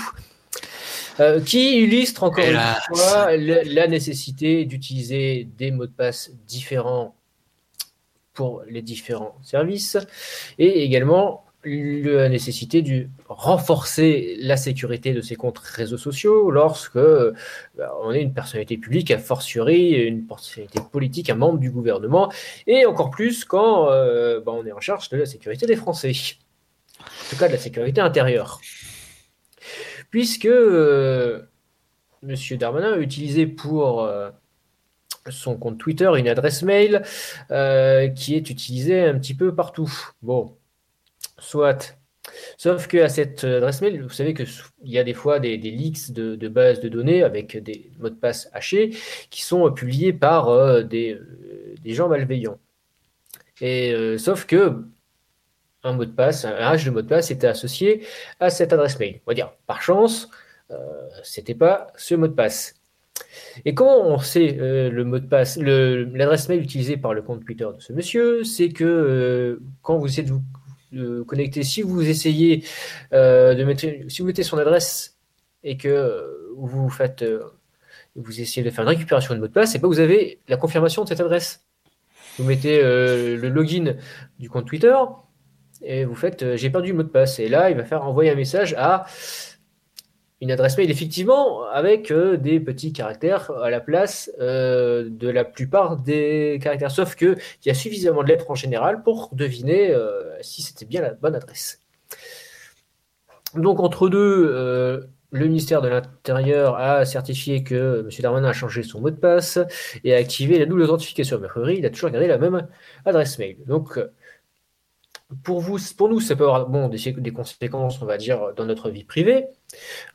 euh, qui illustre encore une fois la, la nécessité d'utiliser des mots de passe différents pour les différents services et également la nécessité de renforcer la sécurité de ses comptes réseaux sociaux lorsque euh, on est une personnalité publique, a fortiori une personnalité politique, un membre du gouvernement, et encore plus quand euh, bah, on est en charge de la sécurité des Français, en tout cas de la sécurité intérieure. Puisque euh, M. Darmanin a utilisé pour euh, son compte Twitter une adresse mail qui est utilisée un petit peu partout. Bon, Soit. Sauf qu'à cette adresse mail, vous savez qu'il y a des fois des, leaks de, bases de données avec des mots de passe hachés qui sont publiés par euh, des, euh, des, gens malveillants. Et euh, sauf que un mot de passe, un hash de mot de passe était associé à cette adresse mail. On va dire, par chance, euh, c'était pas ce mot de passe. Et comment on sait euh, le mot de passe, l'adresse mail utilisée par le compte Twitter de ce monsieur, c'est que euh, quand vous essayez de vous de connecter. Si vous essayez euh, de mettre, si mettez son adresse et que euh, vous faites, euh, vous essayez de faire une récupération de mot de passe, et pas vous avez la confirmation de cette adresse. Vous mettez le login du compte Twitter et vous faites j'ai perdu le mot de passe. Et là, il va faire envoyer un message à une adresse mail effectivement avec euh, des petits caractères à la place euh, de la plupart des caractères sauf que il y a suffisamment de lettres en général pour deviner euh, si c'était bien la bonne adresse donc entre deux le ministère de l'Intérieur a certifié que M. Darmanin a changé son mot de passe et a activé la double authentification. Mais il a toujours gardé la même adresse mail. Donc, pour, vous, pour nous, ça peut avoir bon, des, conséquences, on va dire, dans notre vie privée.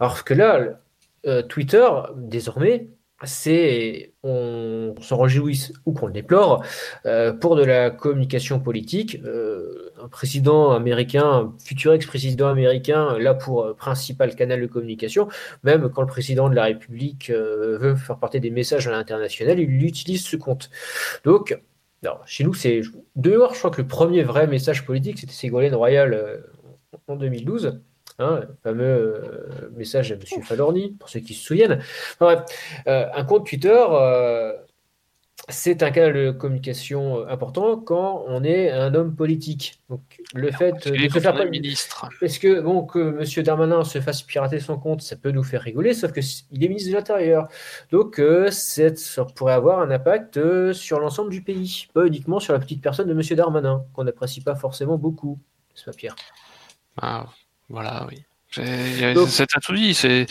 Alors que là, euh, Twitter, désormais, c'est, on s'en réjouisse ou qu'on le déplore, euh, pour de la communication politique. Euh, un président américain, un futur ex-président américain, là pour principal canal de communication, même quand le président de la République veut faire porter des messages à l'international, il utilise ce compte. Donc, chez nous, c'est dehors, je crois que le premier vrai message politique, c'était Ségolène Royal euh, en 2012. Hein, le fameux euh, message à M. Falorni, pour ceux qui se souviennent. Enfin, bref, euh, un compte Twitter, euh, c'est un canal de communication important quand on est un homme politique. Donc, le fait de se faire ministre. Parce que, bon, que M. Darmanin se fasse pirater son compte, ça peut nous faire rigoler, sauf qu'il est ministre de l'Intérieur. Donc, euh, ça pourrait avoir un impact euh, sur l'ensemble du pays, pas uniquement sur la petite personne de M. Darmanin, qu'on n'apprécie pas forcément beaucoup, n'est-ce pas, Pierre? Ah. Voilà, oui. C'est tout dit.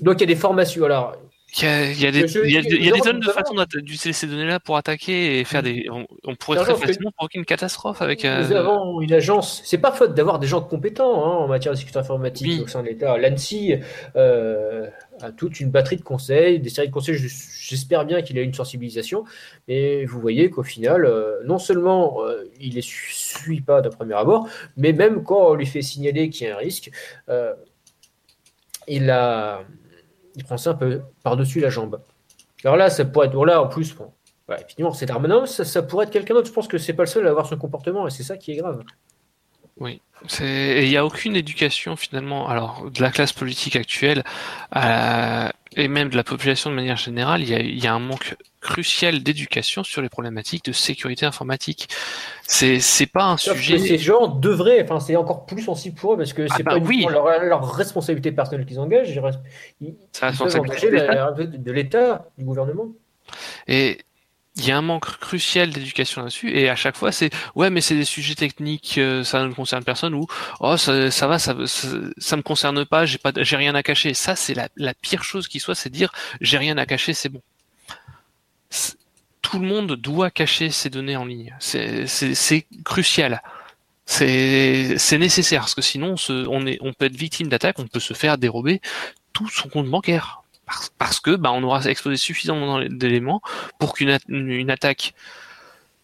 Donc il y a des formations. Alors, il y a, y a des, y a, y a des tonnes de façons d'utiliser ces données-là pour attaquer et faire des. On, on pourrait très facilement provoquer une catastrophe avec. Nous euh, avons une agence. C'est pas faute d'avoir des gens compétents hein, en matière de sécurité informatique oui. au sein de l'État. L'ANSI euh, a toute une batterie de conseils, des séries de conseils. J'espère bien qu'il a une sensibilisation, mais vous voyez qu'au final, euh, non seulement euh, il les suit pas d'un premier abord, mais même quand on lui fait signaler qu'il y a un risque, il a il prend ça un peu par-dessus la jambe. Alors là, ça pourrait être. Bon, là, en plus, bon, finalement, c'est Darmanin, ça, ça, pourrait être quelqu'un d'autre. Je pense que c'est pas le seul à avoir ce comportement et c'est ça qui est grave. Oui. Il n'y a aucune éducation finalement, alors de la classe politique actuelle et même de la population de manière générale, il y a, il y a un manque crucial d'éducation sur les problématiques de sécurité informatique. C'est pas un Sauf sujet. Que ces gens devraient, enfin c'est encore plus sensible pour eux parce que c'est ah pas oui. leur, leur, responsabilité personnelle qu'ils engagent, ils, ils, peuvent engager de l'État, du gouvernement. Et il y a un manque crucial d'éducation là-dessus et à chaque fois c'est ouais mais c'est des sujets techniques euh, ça ne concerne personne ou oh ça, ça va ça, ça, me concerne pas j'ai pas j'ai rien à cacher. Ça c'est la, la pire chose qui soit c'est dire j'ai rien à cacher c'est bon. Tout le monde doit cacher ses données en ligne. C'est crucial. C'est nécessaire parce que sinon on, est on peut être victime d'attaque on peut se faire dérober tout son compte bancaire parce que bah, on aura exposé suffisamment d'éléments pour qu'une une attaque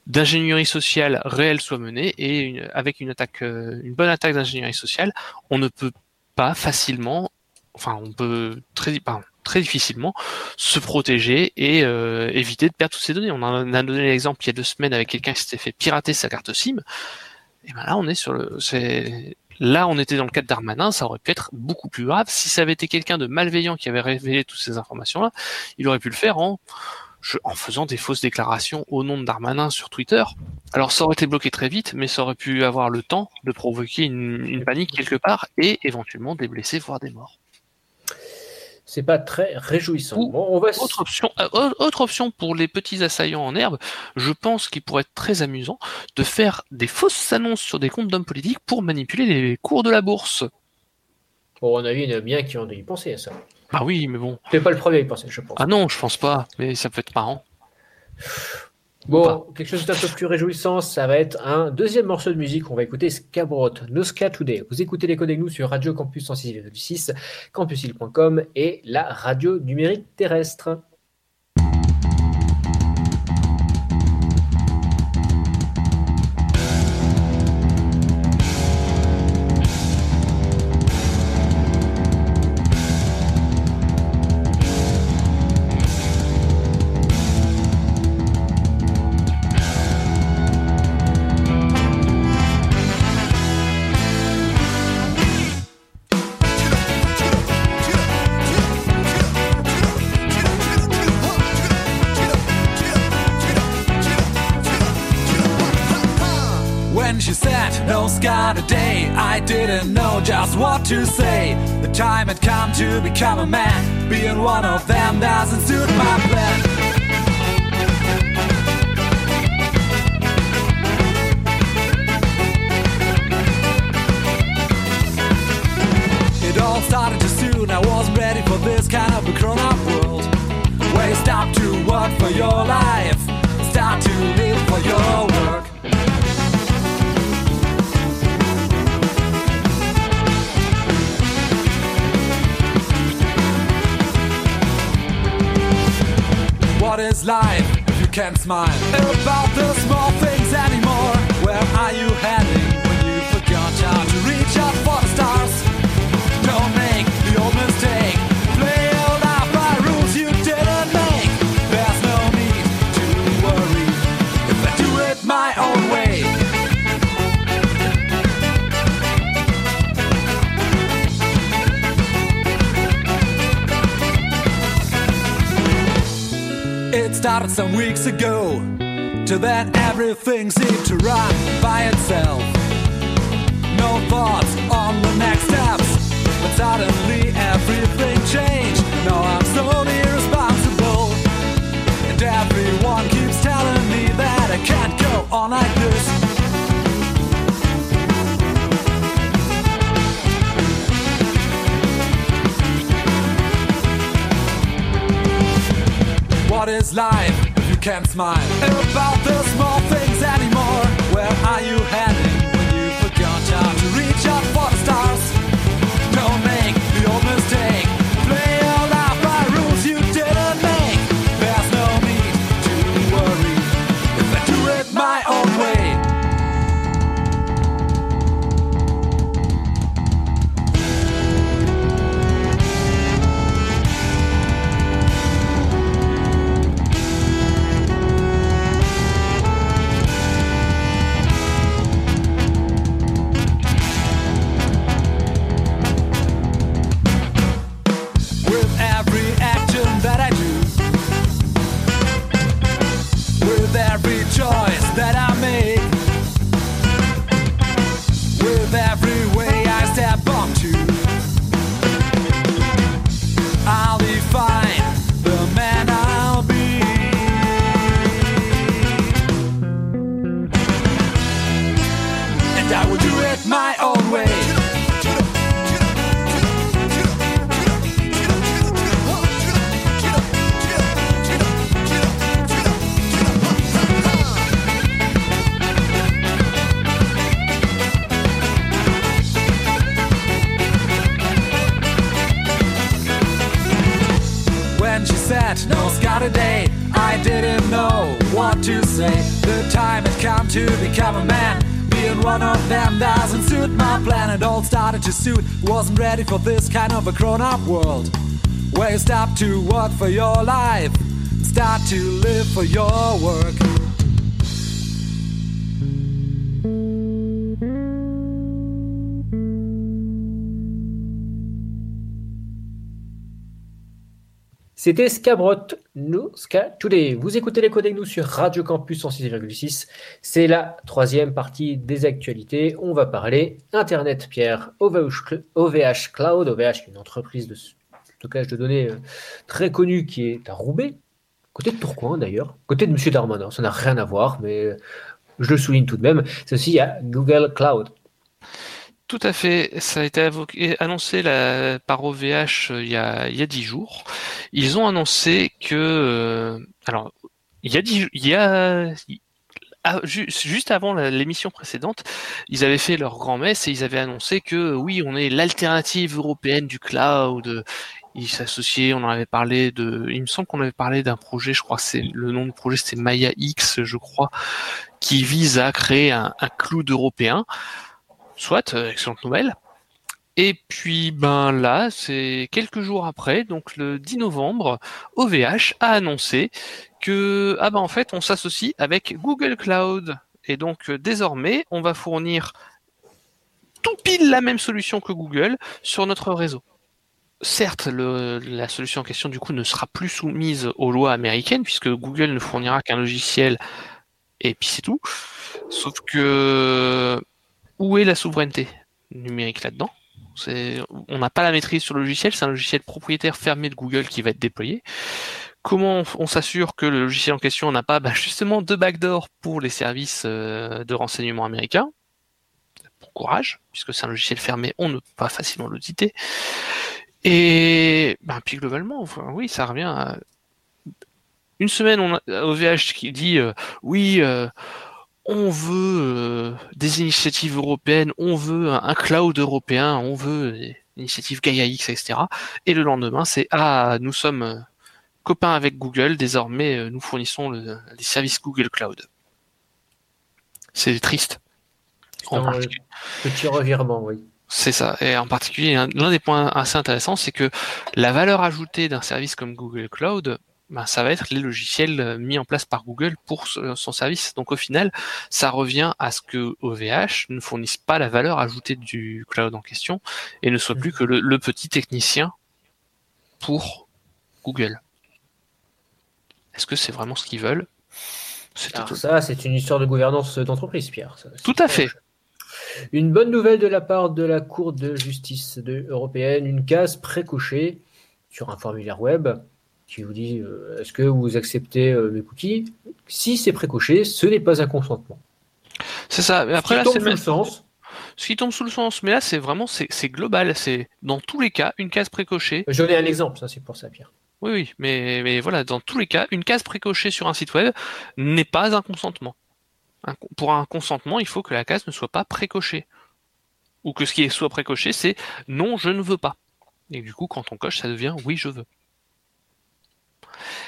d'ingénierie sociale réelle soit menée et avec une attaque, euh, une bonne attaque d'ingénierie sociale, on ne peut pas facilement, enfin on peut très, très difficilement se protéger et euh, éviter de perdre toutes ces données. On en a donné l'exemple il y a deux semaines avec quelqu'un qui s'était fait pirater sa carte SIM. Et ben là, on est sur le, c'est Là, on était dans le cadre d'Armanin, ça aurait pu être beaucoup plus grave. Si ça avait été quelqu'un de malveillant qui avait révélé toutes ces informations-là, il aurait pu le faire en, en faisant des fausses déclarations au nom Darmanin sur Twitter. Alors ça aurait été bloqué très vite, mais ça aurait pu avoir le temps de provoquer une panique quelque part et éventuellement des blessés, voire des morts c'est pas très réjouissant. on va... autre, option, euh, autre option pour les petits assaillants en herbe, je pense qu'il pourrait être très amusant de faire des fausses annonces sur des comptes d'hommes politiques pour manipuler les cours de la bourse. Bon, on a vu, il y en a bien qui ont dû y penser à ça. Ah oui, mais bon. C'est pas le premier à y penser, je pense. Ah non, je pense pas, mais ça peut être marrant. Bon, quelque chose d'un peu plus réjouissant, ça va être un deuxième morceau de musique. On va écouter Scabrot, Noska Today. Vous écoutez les codes nous sur Radio Campus 106,6, campusil.com et la radio numérique terrestre. To become a man. Being one of them doesn't suit my plan. It all started too soon. I wasn't ready for this kind of a grown-up world. Where you stop to work for your life, can't smile. About the started some weeks ago. Till then, everything seemed to run by itself. No thoughts is life if you can't smile? About the small things anymore. Where are you heading when you forgot how to reach out didn't know what to say. The time had come to become a man. Being one of them doesn't suit my plan. It all started to suit. Wasn't ready for this kind of a grown up world. Where you stop to work for your life, start to live for your work. C'était Scabrot, nous, Ska Today. Vous écoutez les codes nous sur Radio Campus en 6,6. C'est la troisième partie des actualités. On va parler Internet, Pierre, OVH, Cloud, OVH, une entreprise de stockage de données euh, très connue qui est à Roubaix, côté de Tourcoing d'ailleurs, côté de M. Darmanin. Ça n'a rien à voir, mais euh, je le souligne tout de même. C'est aussi à Google Cloud. Tout à fait. Ça a été annoncé par OVH euh, il y a dix jours. Ils ont annoncé que euh, alors il y a dix, il ah, juste avant l'émission précédente, ils avaient fait leur grand-messe et ils avaient annoncé que oui, on est l'alternative européenne du cloud. Ils s'associaient, on en avait parlé de, il me semble qu'on avait parlé d'un projet, je crois, c'est le nom du projet, c'était Maya X, je crois, qui vise à créer un, un cloud européen. Soit, euh, excellente nouvelle. Et puis ben là, c'est quelques jours après, donc le 10 novembre, OVH a annoncé que ah ben en fait on s'associe avec Google Cloud et donc euh, désormais on va fournir tout pile la même solution que Google sur notre réseau. Certes, la solution en question du coup ne sera plus soumise aux lois américaines puisque Google ne fournira qu'un logiciel et puis c'est tout. Sauf que où est la souveraineté numérique là-dedans? On n'a pas la maîtrise sur le logiciel, c'est un logiciel propriétaire fermé de Google qui va être déployé. Comment on, s'assure que le logiciel en question n'a pas bah, justement de backdoor pour les services euh, de renseignement américains? Pour courage, puisque c'est un logiciel fermé, on ne peut pas facilement l'auditer. Et bah, puis globalement, oui, ça revient à une semaine, on a OVH qui dit euh, oui. Euh, on veut euh, des initiatives européennes, on veut un, cloud européen, on veut une initiative Gaia X, etc. Et le lendemain, c'est ah, nous sommes euh, copains avec Google, désormais euh, nous fournissons les services Google Cloud. C'est triste. petit revirement, oui. C'est ça. Et en particulier, l'un des points assez intéressants, c'est que la valeur ajoutée d'un service comme Google Cloud, ben, ça va être les logiciels euh, mis en place par Google pour son service. Donc au final, ça revient à ce que OVH ne fournisse pas la valeur ajoutée du cloud en question et ne soit plus que le, petit technicien pour Google. Est-ce que c'est vraiment ce qu'ils veulent? Alors ça, c'est une histoire de gouvernance d'entreprise, Pierre. tout à fait. Une bonne nouvelle de la part de la Cour de justice européenne, une case précochée sur un formulaire web qui vous dit euh, est-ce que vous acceptez euh, mes cookies? Si c'est précoché, ce n'est pas un consentement. C'est ça. Mais après, là, c'est le sens. Ce qui tombe sous le sens, mais là, c'est vraiment c'est global. C'est dans tous les cas une case précochée. J'en ai un exemple, ça c'est pour ça, Pierre. Oui, oui, mais, mais voilà, dans tous les cas, une case précochée sur un site web n'est pas un consentement. pour un consentement, il faut que la case ne soit pas précochée. Ou que ce qui soit précoché, c'est non, je ne veux pas. Et du coup, quand on coche, ça devient oui, je veux.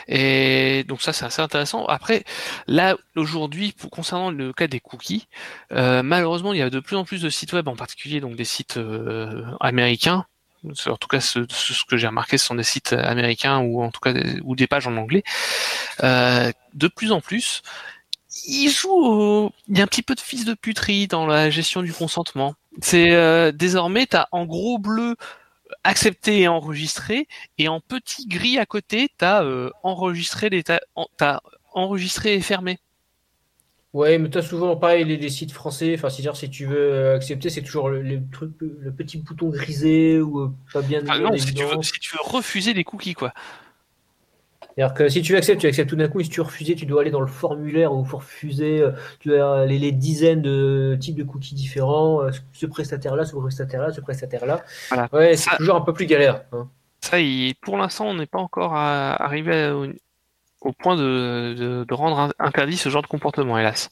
Et donc ça, c'est assez intéressant. Après, là, aujourd'hui, concernant le cas des cookies, euh, malheureusement, il y a de plus en plus de sites web, en particulier donc des sites euh, américains. En tout cas, ce, que j'ai remarqué, ce sont des sites américains ou en tout cas des, ou des pages en anglais. Euh, de plus en plus, ils jouent. Il y a un petit peu de fils de puterie dans la gestion du consentement. C'est désormais, tu as en gros bleu accepté et enregistré, et en petit gris à côté, tu as euh, enregistré, les enregistré et fermé. Ouais, mais tu as souvent pareil les, sites français. Enfin, c'est-à-dire si tu veux euh, accepter, c'est toujours le, le, petit bouton grisé ou euh, pas bien. Ah non, si tu, veux, refuser les cookies, quoi. C'est-à-dire que si tu acceptes, tu acceptes tout d'un coup, et si tu refuses, tu dois aller dans le formulaire où il faut refuser euh, tu as les, les dizaines de types de cookies différents, euh, ce prestataire-là, ce prestataire-là, ce prestataire-là. Voilà. Ouais, c'est toujours un peu plus galère. hein. Ça, il- pour l'instant, on n'est pas encore à- arrivé au, au point de, de- de rendre in- interdit ce genre de comportement, hélas.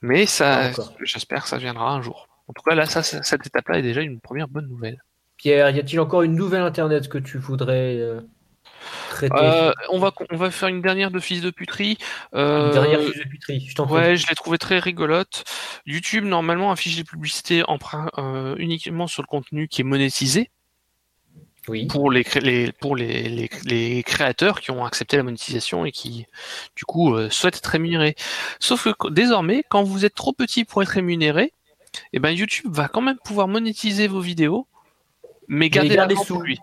Mais ça, j'espère que ça viendra un jour. En tout cas, là, ça- cette étape-là est déjà une première bonne nouvelle. Pierre, y a-t-il encore une nouvelle Internet que tu voudrais euh, Euh, on va on va faire une dernière de fils de puterie. Euh, Une dernière fiche de puterie, je t'en prie. Ouais, je l'ai trouvé très rigolote. YouTube normalement affiche les publicités euh, uniquement sur le contenu qui est monétisé Oui. pour les, cré- les pour les, les, les créateurs qui ont accepté la monétisation et qui du coup euh, souhaitent être rémunérés. Sauf que qu- désormais, quand vous êtes trop petit pour être rémunéré, eh ben YouTube va quand même pouvoir monétiser vos vidéos, mais garder l'argent sous. pour lui.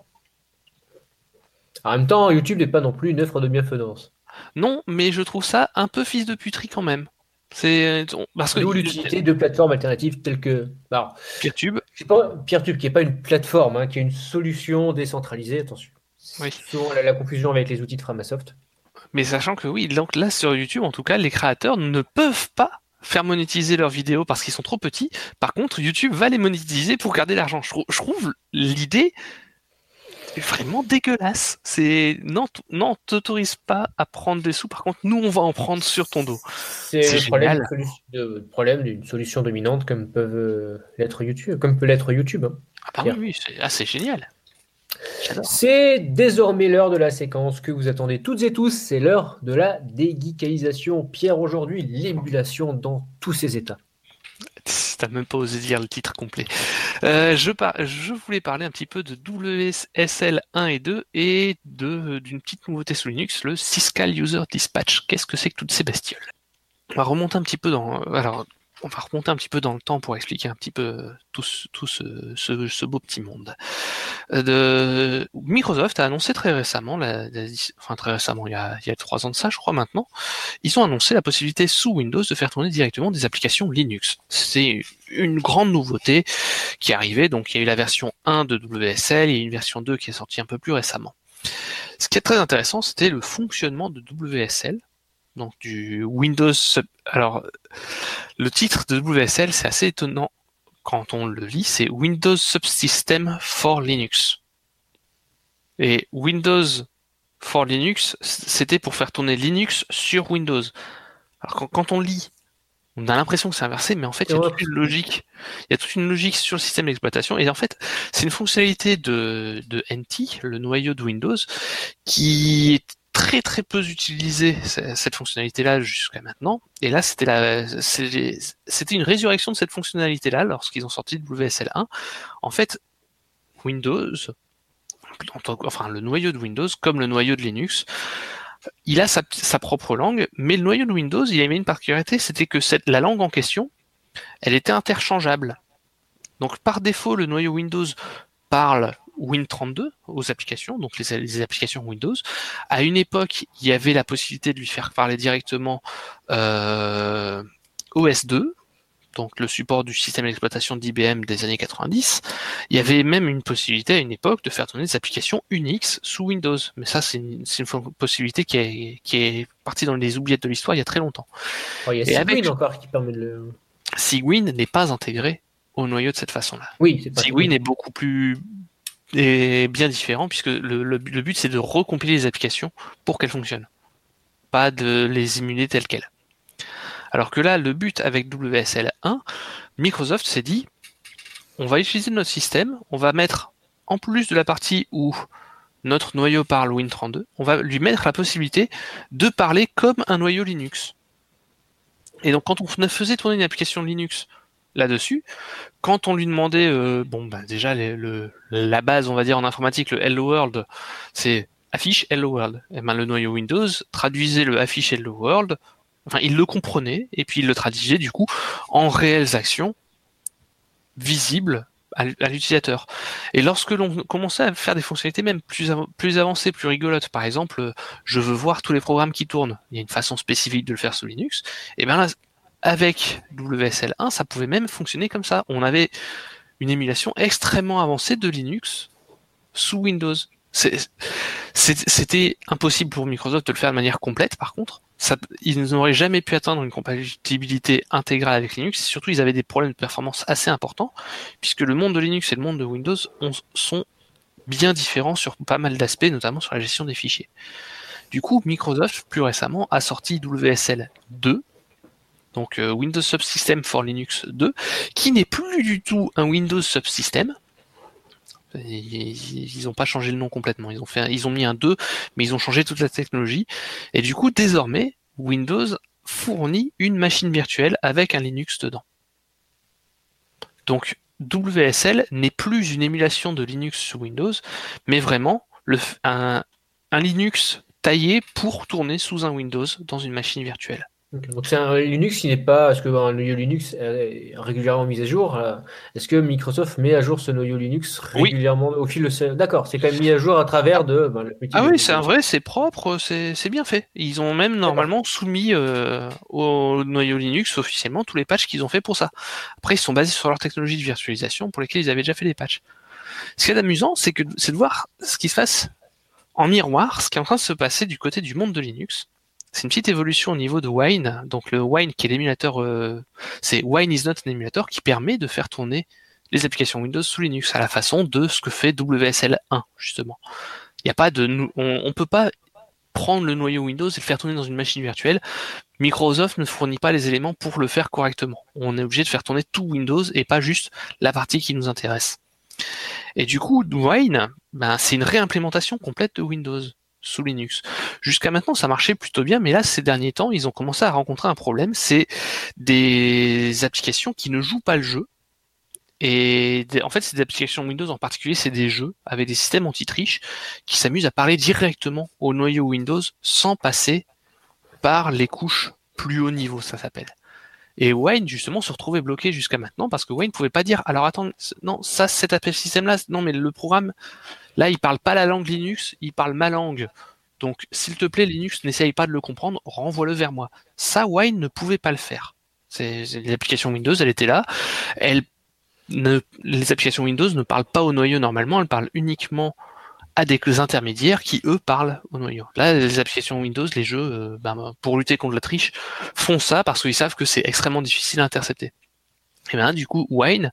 En même temps, YouTube n'est pas non plus une œuvre de bienfaisance. Non, mais je trouve ça un peu fils de puterie quand même. C'est parce que l'utilité de plateformes alternatives telles que. Alors, pas PeerTube qui n'est pas une plateforme, hein, qui est une solution décentralisée. Attention. Oui. Souvent la, la confusion avec les outils de Framasoft. Mais sachant que oui, donc là sur YouTube, en tout cas, les créateurs ne peuvent pas faire monétiser leurs vidéos parce qu'ils sont trop petits. Par contre, YouTube va les monétiser pour garder l'argent. Je trouve l'idée vraiment dégueulasse. C'est non, non, t'autorise pas à prendre des sous. Par contre, nous, on va en prendre sur ton dos. C'est C'est le problème, d'une solution dominante comme peuvent euh, l'être YouTube, comme peut l'être YouTube. hein. Ah bah oui, oui, c'est ah, c'est génial. C'est désormais l'heure de la séquence que vous attendez toutes et tous. C'est l'heure de la dégeekalisation. Pierre, aujourd'hui, l'émulation dans tous ses états. T'as même pas osé dire le titre complet. Euh, je, voulais parler un petit peu de WSL 1 et 2 et de d'une petite nouveauté sous Linux, le Syscal User Dispatch. Qu'est-ce que c'est que toutes ces bestioles? On va remonter un petit peu dans. Alors, on va remonter un petit peu dans le temps pour expliquer un petit peu tout, ce, tout ce, beau petit monde. Euh. Microsoft a annoncé très récemment, enfin très récemment, il y, a, il y a trois ans de ça, je crois maintenant, ils ont annoncé la possibilité sous Windows de faire tourner directement des applications Linux. C'est une grande nouveauté qui est arrivée. Donc il y a eu la version 1 de WSL et une version 2 qui est sortie un peu plus récemment. Ce qui est très intéressant, c'était le fonctionnement de WSL, donc du Windows. Alors le titre de WSL, c'est assez étonnant quand on le lit, c'est Windows Subsystem for Linux. Et Windows for Linux, c'était pour faire tourner Linux sur Windows. Alors quand, on lit, on a l'impression que c'est inversé, mais en fait, il y a toute une logique. Il y a toute une logique sur le système d'exploitation. Et en fait, c'est une fonctionnalité de, de NT, le noyau de Windows, qui est très très peu utilisée, c- cette fonctionnalité-là, jusqu'à maintenant. Et là, c'était la, c'était une résurrection de cette fonctionnalité-là lorsqu'ils ont sorti WSL 1. En fait, Windows, enfin le noyau de Windows, comme le noyau de Linux, il a sa, sa propre langue, mais le noyau de Windows, il avait une particularité, c'était que cette, la langue en question, elle était interchangeable. Donc par défaut, le noyau Windows parle Win32 aux applications, donc les, les applications Windows. À une époque, il y avait la possibilité de lui faire parler directement euh, OS2, donc le support du système d'exploitation d'IBM des années 90. Il y avait même une possibilité à une époque de faire tourner des applications Unix sous Windows. Mais ça, c'est une, possibilité qui est, qui est partie dans les oubliettes de l'histoire il y a très longtemps. Oh, il y a Et avec- Cygwin encore qui permet de le. Cygwin n'est pas intégré au noyau de cette façon-là. Oui. Cygwin est beaucoup plus est bien différent puisque le, le- but c'est de recompiler les applications pour qu'elles fonctionnent, pas de les émuler telles quelles. Alors que là, le but avec WSL 1, Microsoft s'est dit, on va utiliser notre système, on va mettre en plus de la partie où notre noyau parle Win32, on va lui mettre la possibilité de parler comme un noyau Linux. Et donc quand on faisait tourner une application Linux là-dessus, quand on lui demandait, euh, bon, bah, déjà la base, on va dire en informatique, le Hello World, c'est affiche Hello World. Et ben le noyau Windows traduisait le affiche Hello World, enfin il le comprenait et puis il le traduisait du coup en réelles actions visibles à, l'utilisateur. Et lorsque l'on commençait à faire des fonctionnalités même plus, plus avancées, plus rigolotes, par exemple, euh, je veux voir tous les programmes qui tournent, il y a une façon spécifique de le faire sous Linux, et bien là, avec WSL1, ça pouvait même fonctionner comme ça. On avait une émulation extrêmement avancée de Linux sous Windows. C'était impossible pour Microsoft de le faire de manière complète, par contre. Ils n'auraient jamais pu atteindre une compatibilité intégrale avec Linux. Surtout, ils avaient des problèmes de performance assez importants, puisque le monde de Linux et le monde de Windows sont bien différents sur pas mal d'aspects, notamment sur la gestion des fichiers. Du coup, Microsoft, plus récemment, a sorti WSL 2, donc euh, Windows Subsystem for Linux 2, qui n'est plus du tout un Windows Subsystem. Ils n'ont pas changé le nom complètement. Ils ont, fait, ils ont mis un 2, mais ils ont changé toute la technologie. Et du coup, désormais, Windows fournit une machine virtuelle avec un Linux dedans. Donc, WSL n'est plus une émulation de Linux sous Windows, mais vraiment un Linux taillé pour tourner sous un Windows dans une machine virtuelle. Donc c'est un Linux qui n'est pas, est-ce que un noyau Linux est régulièrement mis à jour euh, Est-ce que Microsoft met à jour ce noyau Linux régulièrement au fil de D'accord, c'est quand même mis à jour à travers de. Ben, le petit ah oui, c'est un vrai, c'est propre, c'est bien fait. Ils ont même normalement soumis euh, au noyau Linux officiellement tous les patchs qu'ils ont fait pour ça. Après, ils sont basés sur leur technologie de virtualisation pour lesquelles ils avaient déjà fait des patchs. Ce qui est amusant, c'est que c'est de voir ce qui se passe en miroir, ce qui est en train de se passer du côté du monde de Linux c'est une petite évolution au niveau de Wine. Donc le Wine qui est l'émulateur, euh, c'est Wine is not un émulateur qui permet de faire tourner les applications Windows sous Linux à la façon de ce que fait WSL 1 justement. Il n'y a pas de, on, on peut pas prendre le noyau Windows et le faire tourner dans une machine virtuelle. Microsoft ne fournit pas les éléments pour le faire correctement. On est obligé de faire tourner tout Windows et pas juste la partie qui nous intéresse. Et du coup, Wine, ben, c'est une réimplémentation complète de Windows sous Linux. Jusqu'à maintenant, ça marchait plutôt bien, mais là, ces derniers temps, ils ont commencé à rencontrer un problème, c'est des applications qui ne jouent pas le jeu. Et en fait, ces applications Windows en particulier, c'est des jeux avec des systèmes anti-triche qui s'amusent à parler directement au noyau Windows sans passer par les couches plus haut niveau, ça s'appelle. Et Wayne, justement, se retrouvait bloqué jusqu'à maintenant parce que Wayne ne pouvait pas dire, alors attends, non, ça, cet système-là, non, mais le programme, là, il parle pas la langue Linux, il parle ma langue. Donc, s'il te plaît, Linux, n'essaye pas de le comprendre, renvoie-le vers moi. Ça, Wayne ne pouvait pas le faire. L'application Windows, elle était là. Elle les applications Windows ne parlent pas au noyau normalement, elles parlent uniquement à des intermédiaires qui eux parlent au noyau. Là, les applications Windows, les jeux, euh, ben, pour lutter contre la triche, font ça parce qu'ils savent que c'est extrêmement difficile à intercepter. Et bien du coup, Wine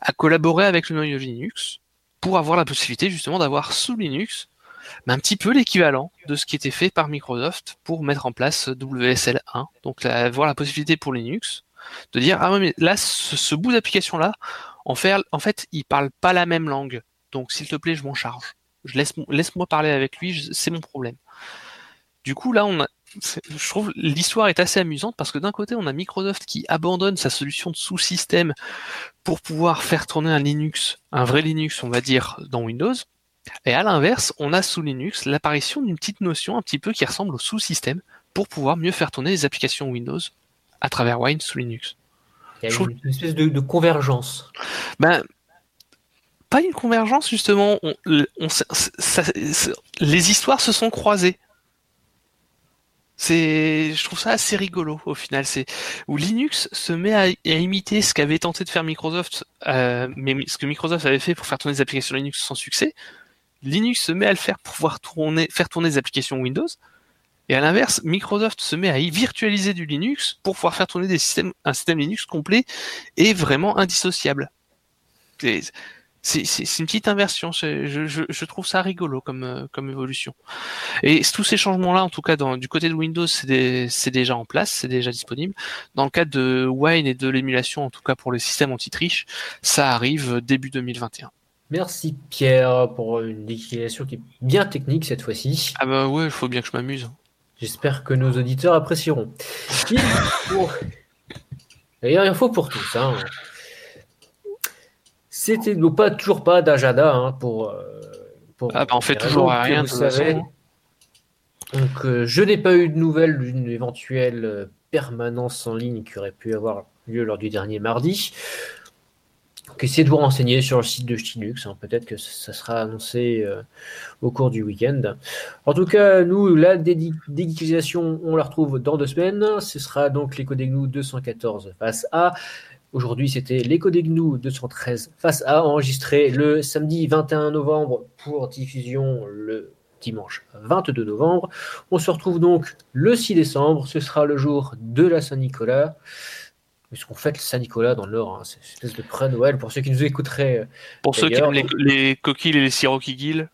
a collaboré avec le noyau Linux pour avoir la possibilité justement d'avoir sous Linux ben, un petit peu l'équivalent de ce qui était fait par Microsoft pour mettre en place WSL1. Donc avoir la possibilité pour Linux de dire ah mais là ce, bout d'application là en fait en fait parle pas la même langue donc s'il te plaît je m'en charge je laisse, laisse-moi parler avec lui, c'est mon problème. Du coup, là, on a, je trouve l'histoire est assez amusante parce que d'un côté, on a Microsoft qui abandonne sa solution de sous-système pour pouvoir faire tourner un Linux, un vrai Linux, on va dire, dans Windows. Et à l'inverse, on a sous Linux l'apparition d'une petite notion un petit peu qui ressemble au sous-système pour pouvoir mieux faire tourner les applications Windows à travers Wine sous Linux. Il y a une espèce de, de convergence. Ben, pas une convergence justement. les histoires se sont croisées. C'est, je trouve ça assez rigolo au final. C'est où Linux se met à, imiter ce qu'avait tenté de faire Microsoft, euh, mais ce que Microsoft avait fait pour faire tourner des applications Linux sans succès. Linux se met à le faire pour pouvoir tourner, faire tourner des applications Windows. Et à l'inverse, Microsoft se met à y virtualiser du Linux pour pouvoir faire tourner des systèmes, un système Linux complet et vraiment indissociable c'est une petite inversion. Je, trouve ça rigolo comme, euh, comme évolution. Et tous ces changements-là, en tout cas dans, du côté de Windows, c'est déjà en place, c'est déjà disponible. Dans le cadre de Wine et de l'émulation, en tout cas pour le système anti-triche, ça arrive début 2021. Merci Pierre pour une déclaration qui est bien technique cette fois-ci. Ah bah ouais, il faut bien que je m'amuse. J'espère que nos auditeurs apprécieront. D'ailleurs, il faut pour tous. Hein. C'était pas toujours pas d'agenda hein, pour, euh, pour. Ah, bah on fait toujours rien, vous savez. Donc, euh, je n'ai pas eu de nouvelles d'une éventuelle euh, permanence en ligne qui aurait pu avoir lieu lors du dernier mardi. Donc, essayez de vous renseigner sur le site de Linux. Hein. Peut-être que ça sera annoncé au cours du week-end. En tout cas, nous, la dédicalisation, on la retrouve dans deux semaines. Ce sera donc l'écho des 214 face à Aujourd'hui, c'était l'écho des GNU 213 face à enregistré le samedi 21 novembre pour diffusion le dimanche 22 novembre. On se retrouve donc le 6 décembre, ce sera le jour de la Saint-Nicolas. Puisqu'on fête le Saint-Nicolas dans le Nord, hein. c'est une espèce de pré-Noël pour ceux qui nous écouteraient. euh, Pour ceux qui aiment les, les coquilles et les sirops qui guillent,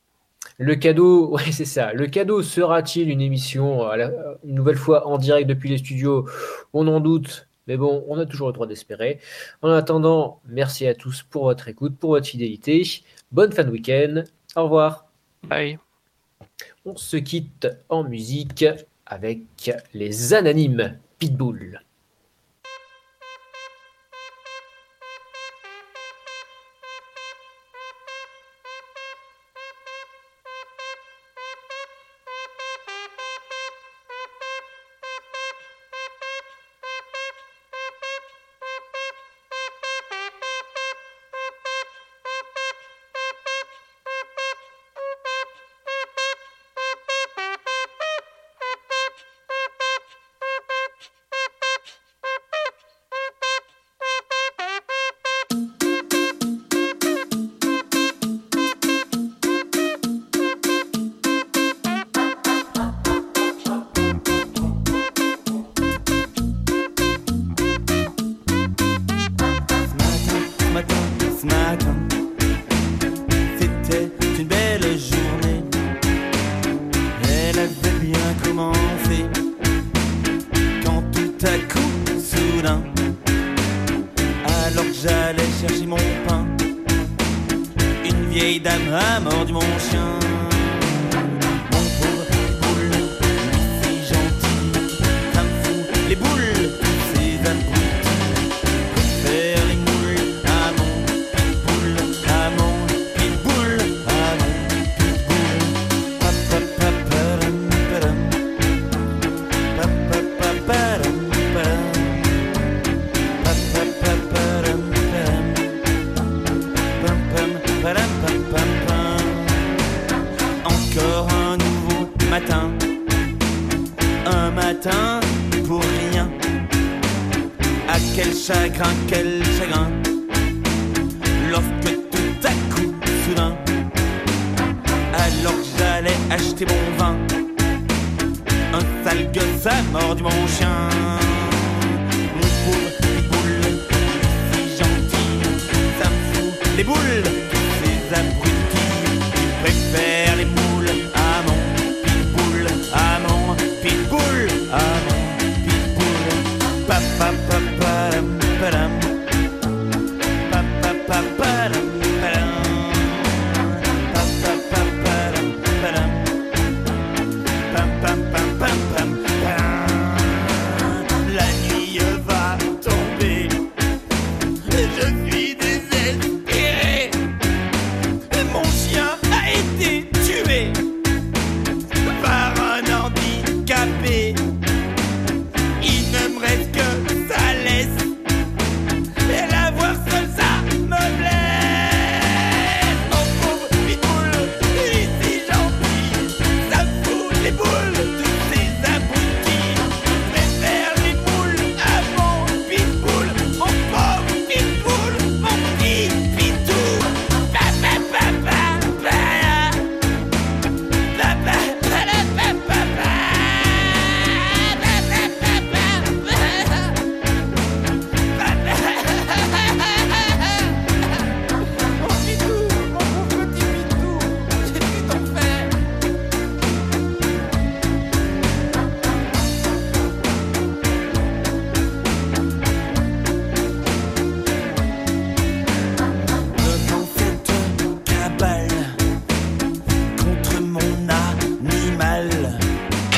Le cadeau, ouais, c'est ça. Le cadeau sera-t-il une émission, à la- une nouvelle fois en direct depuis les studios? On en doute, mais bon, on a toujours le droit d'espérer. En attendant, merci à tous pour votre écoute, pour votre fidélité. Bonne fin de week-end. Au revoir. bye. On se quitte en musique avec les anonymes Pitbull. Mon vin Un sale gosse a mordu mon chien. Mon pauvre boule, si gentil Ça me fout les boules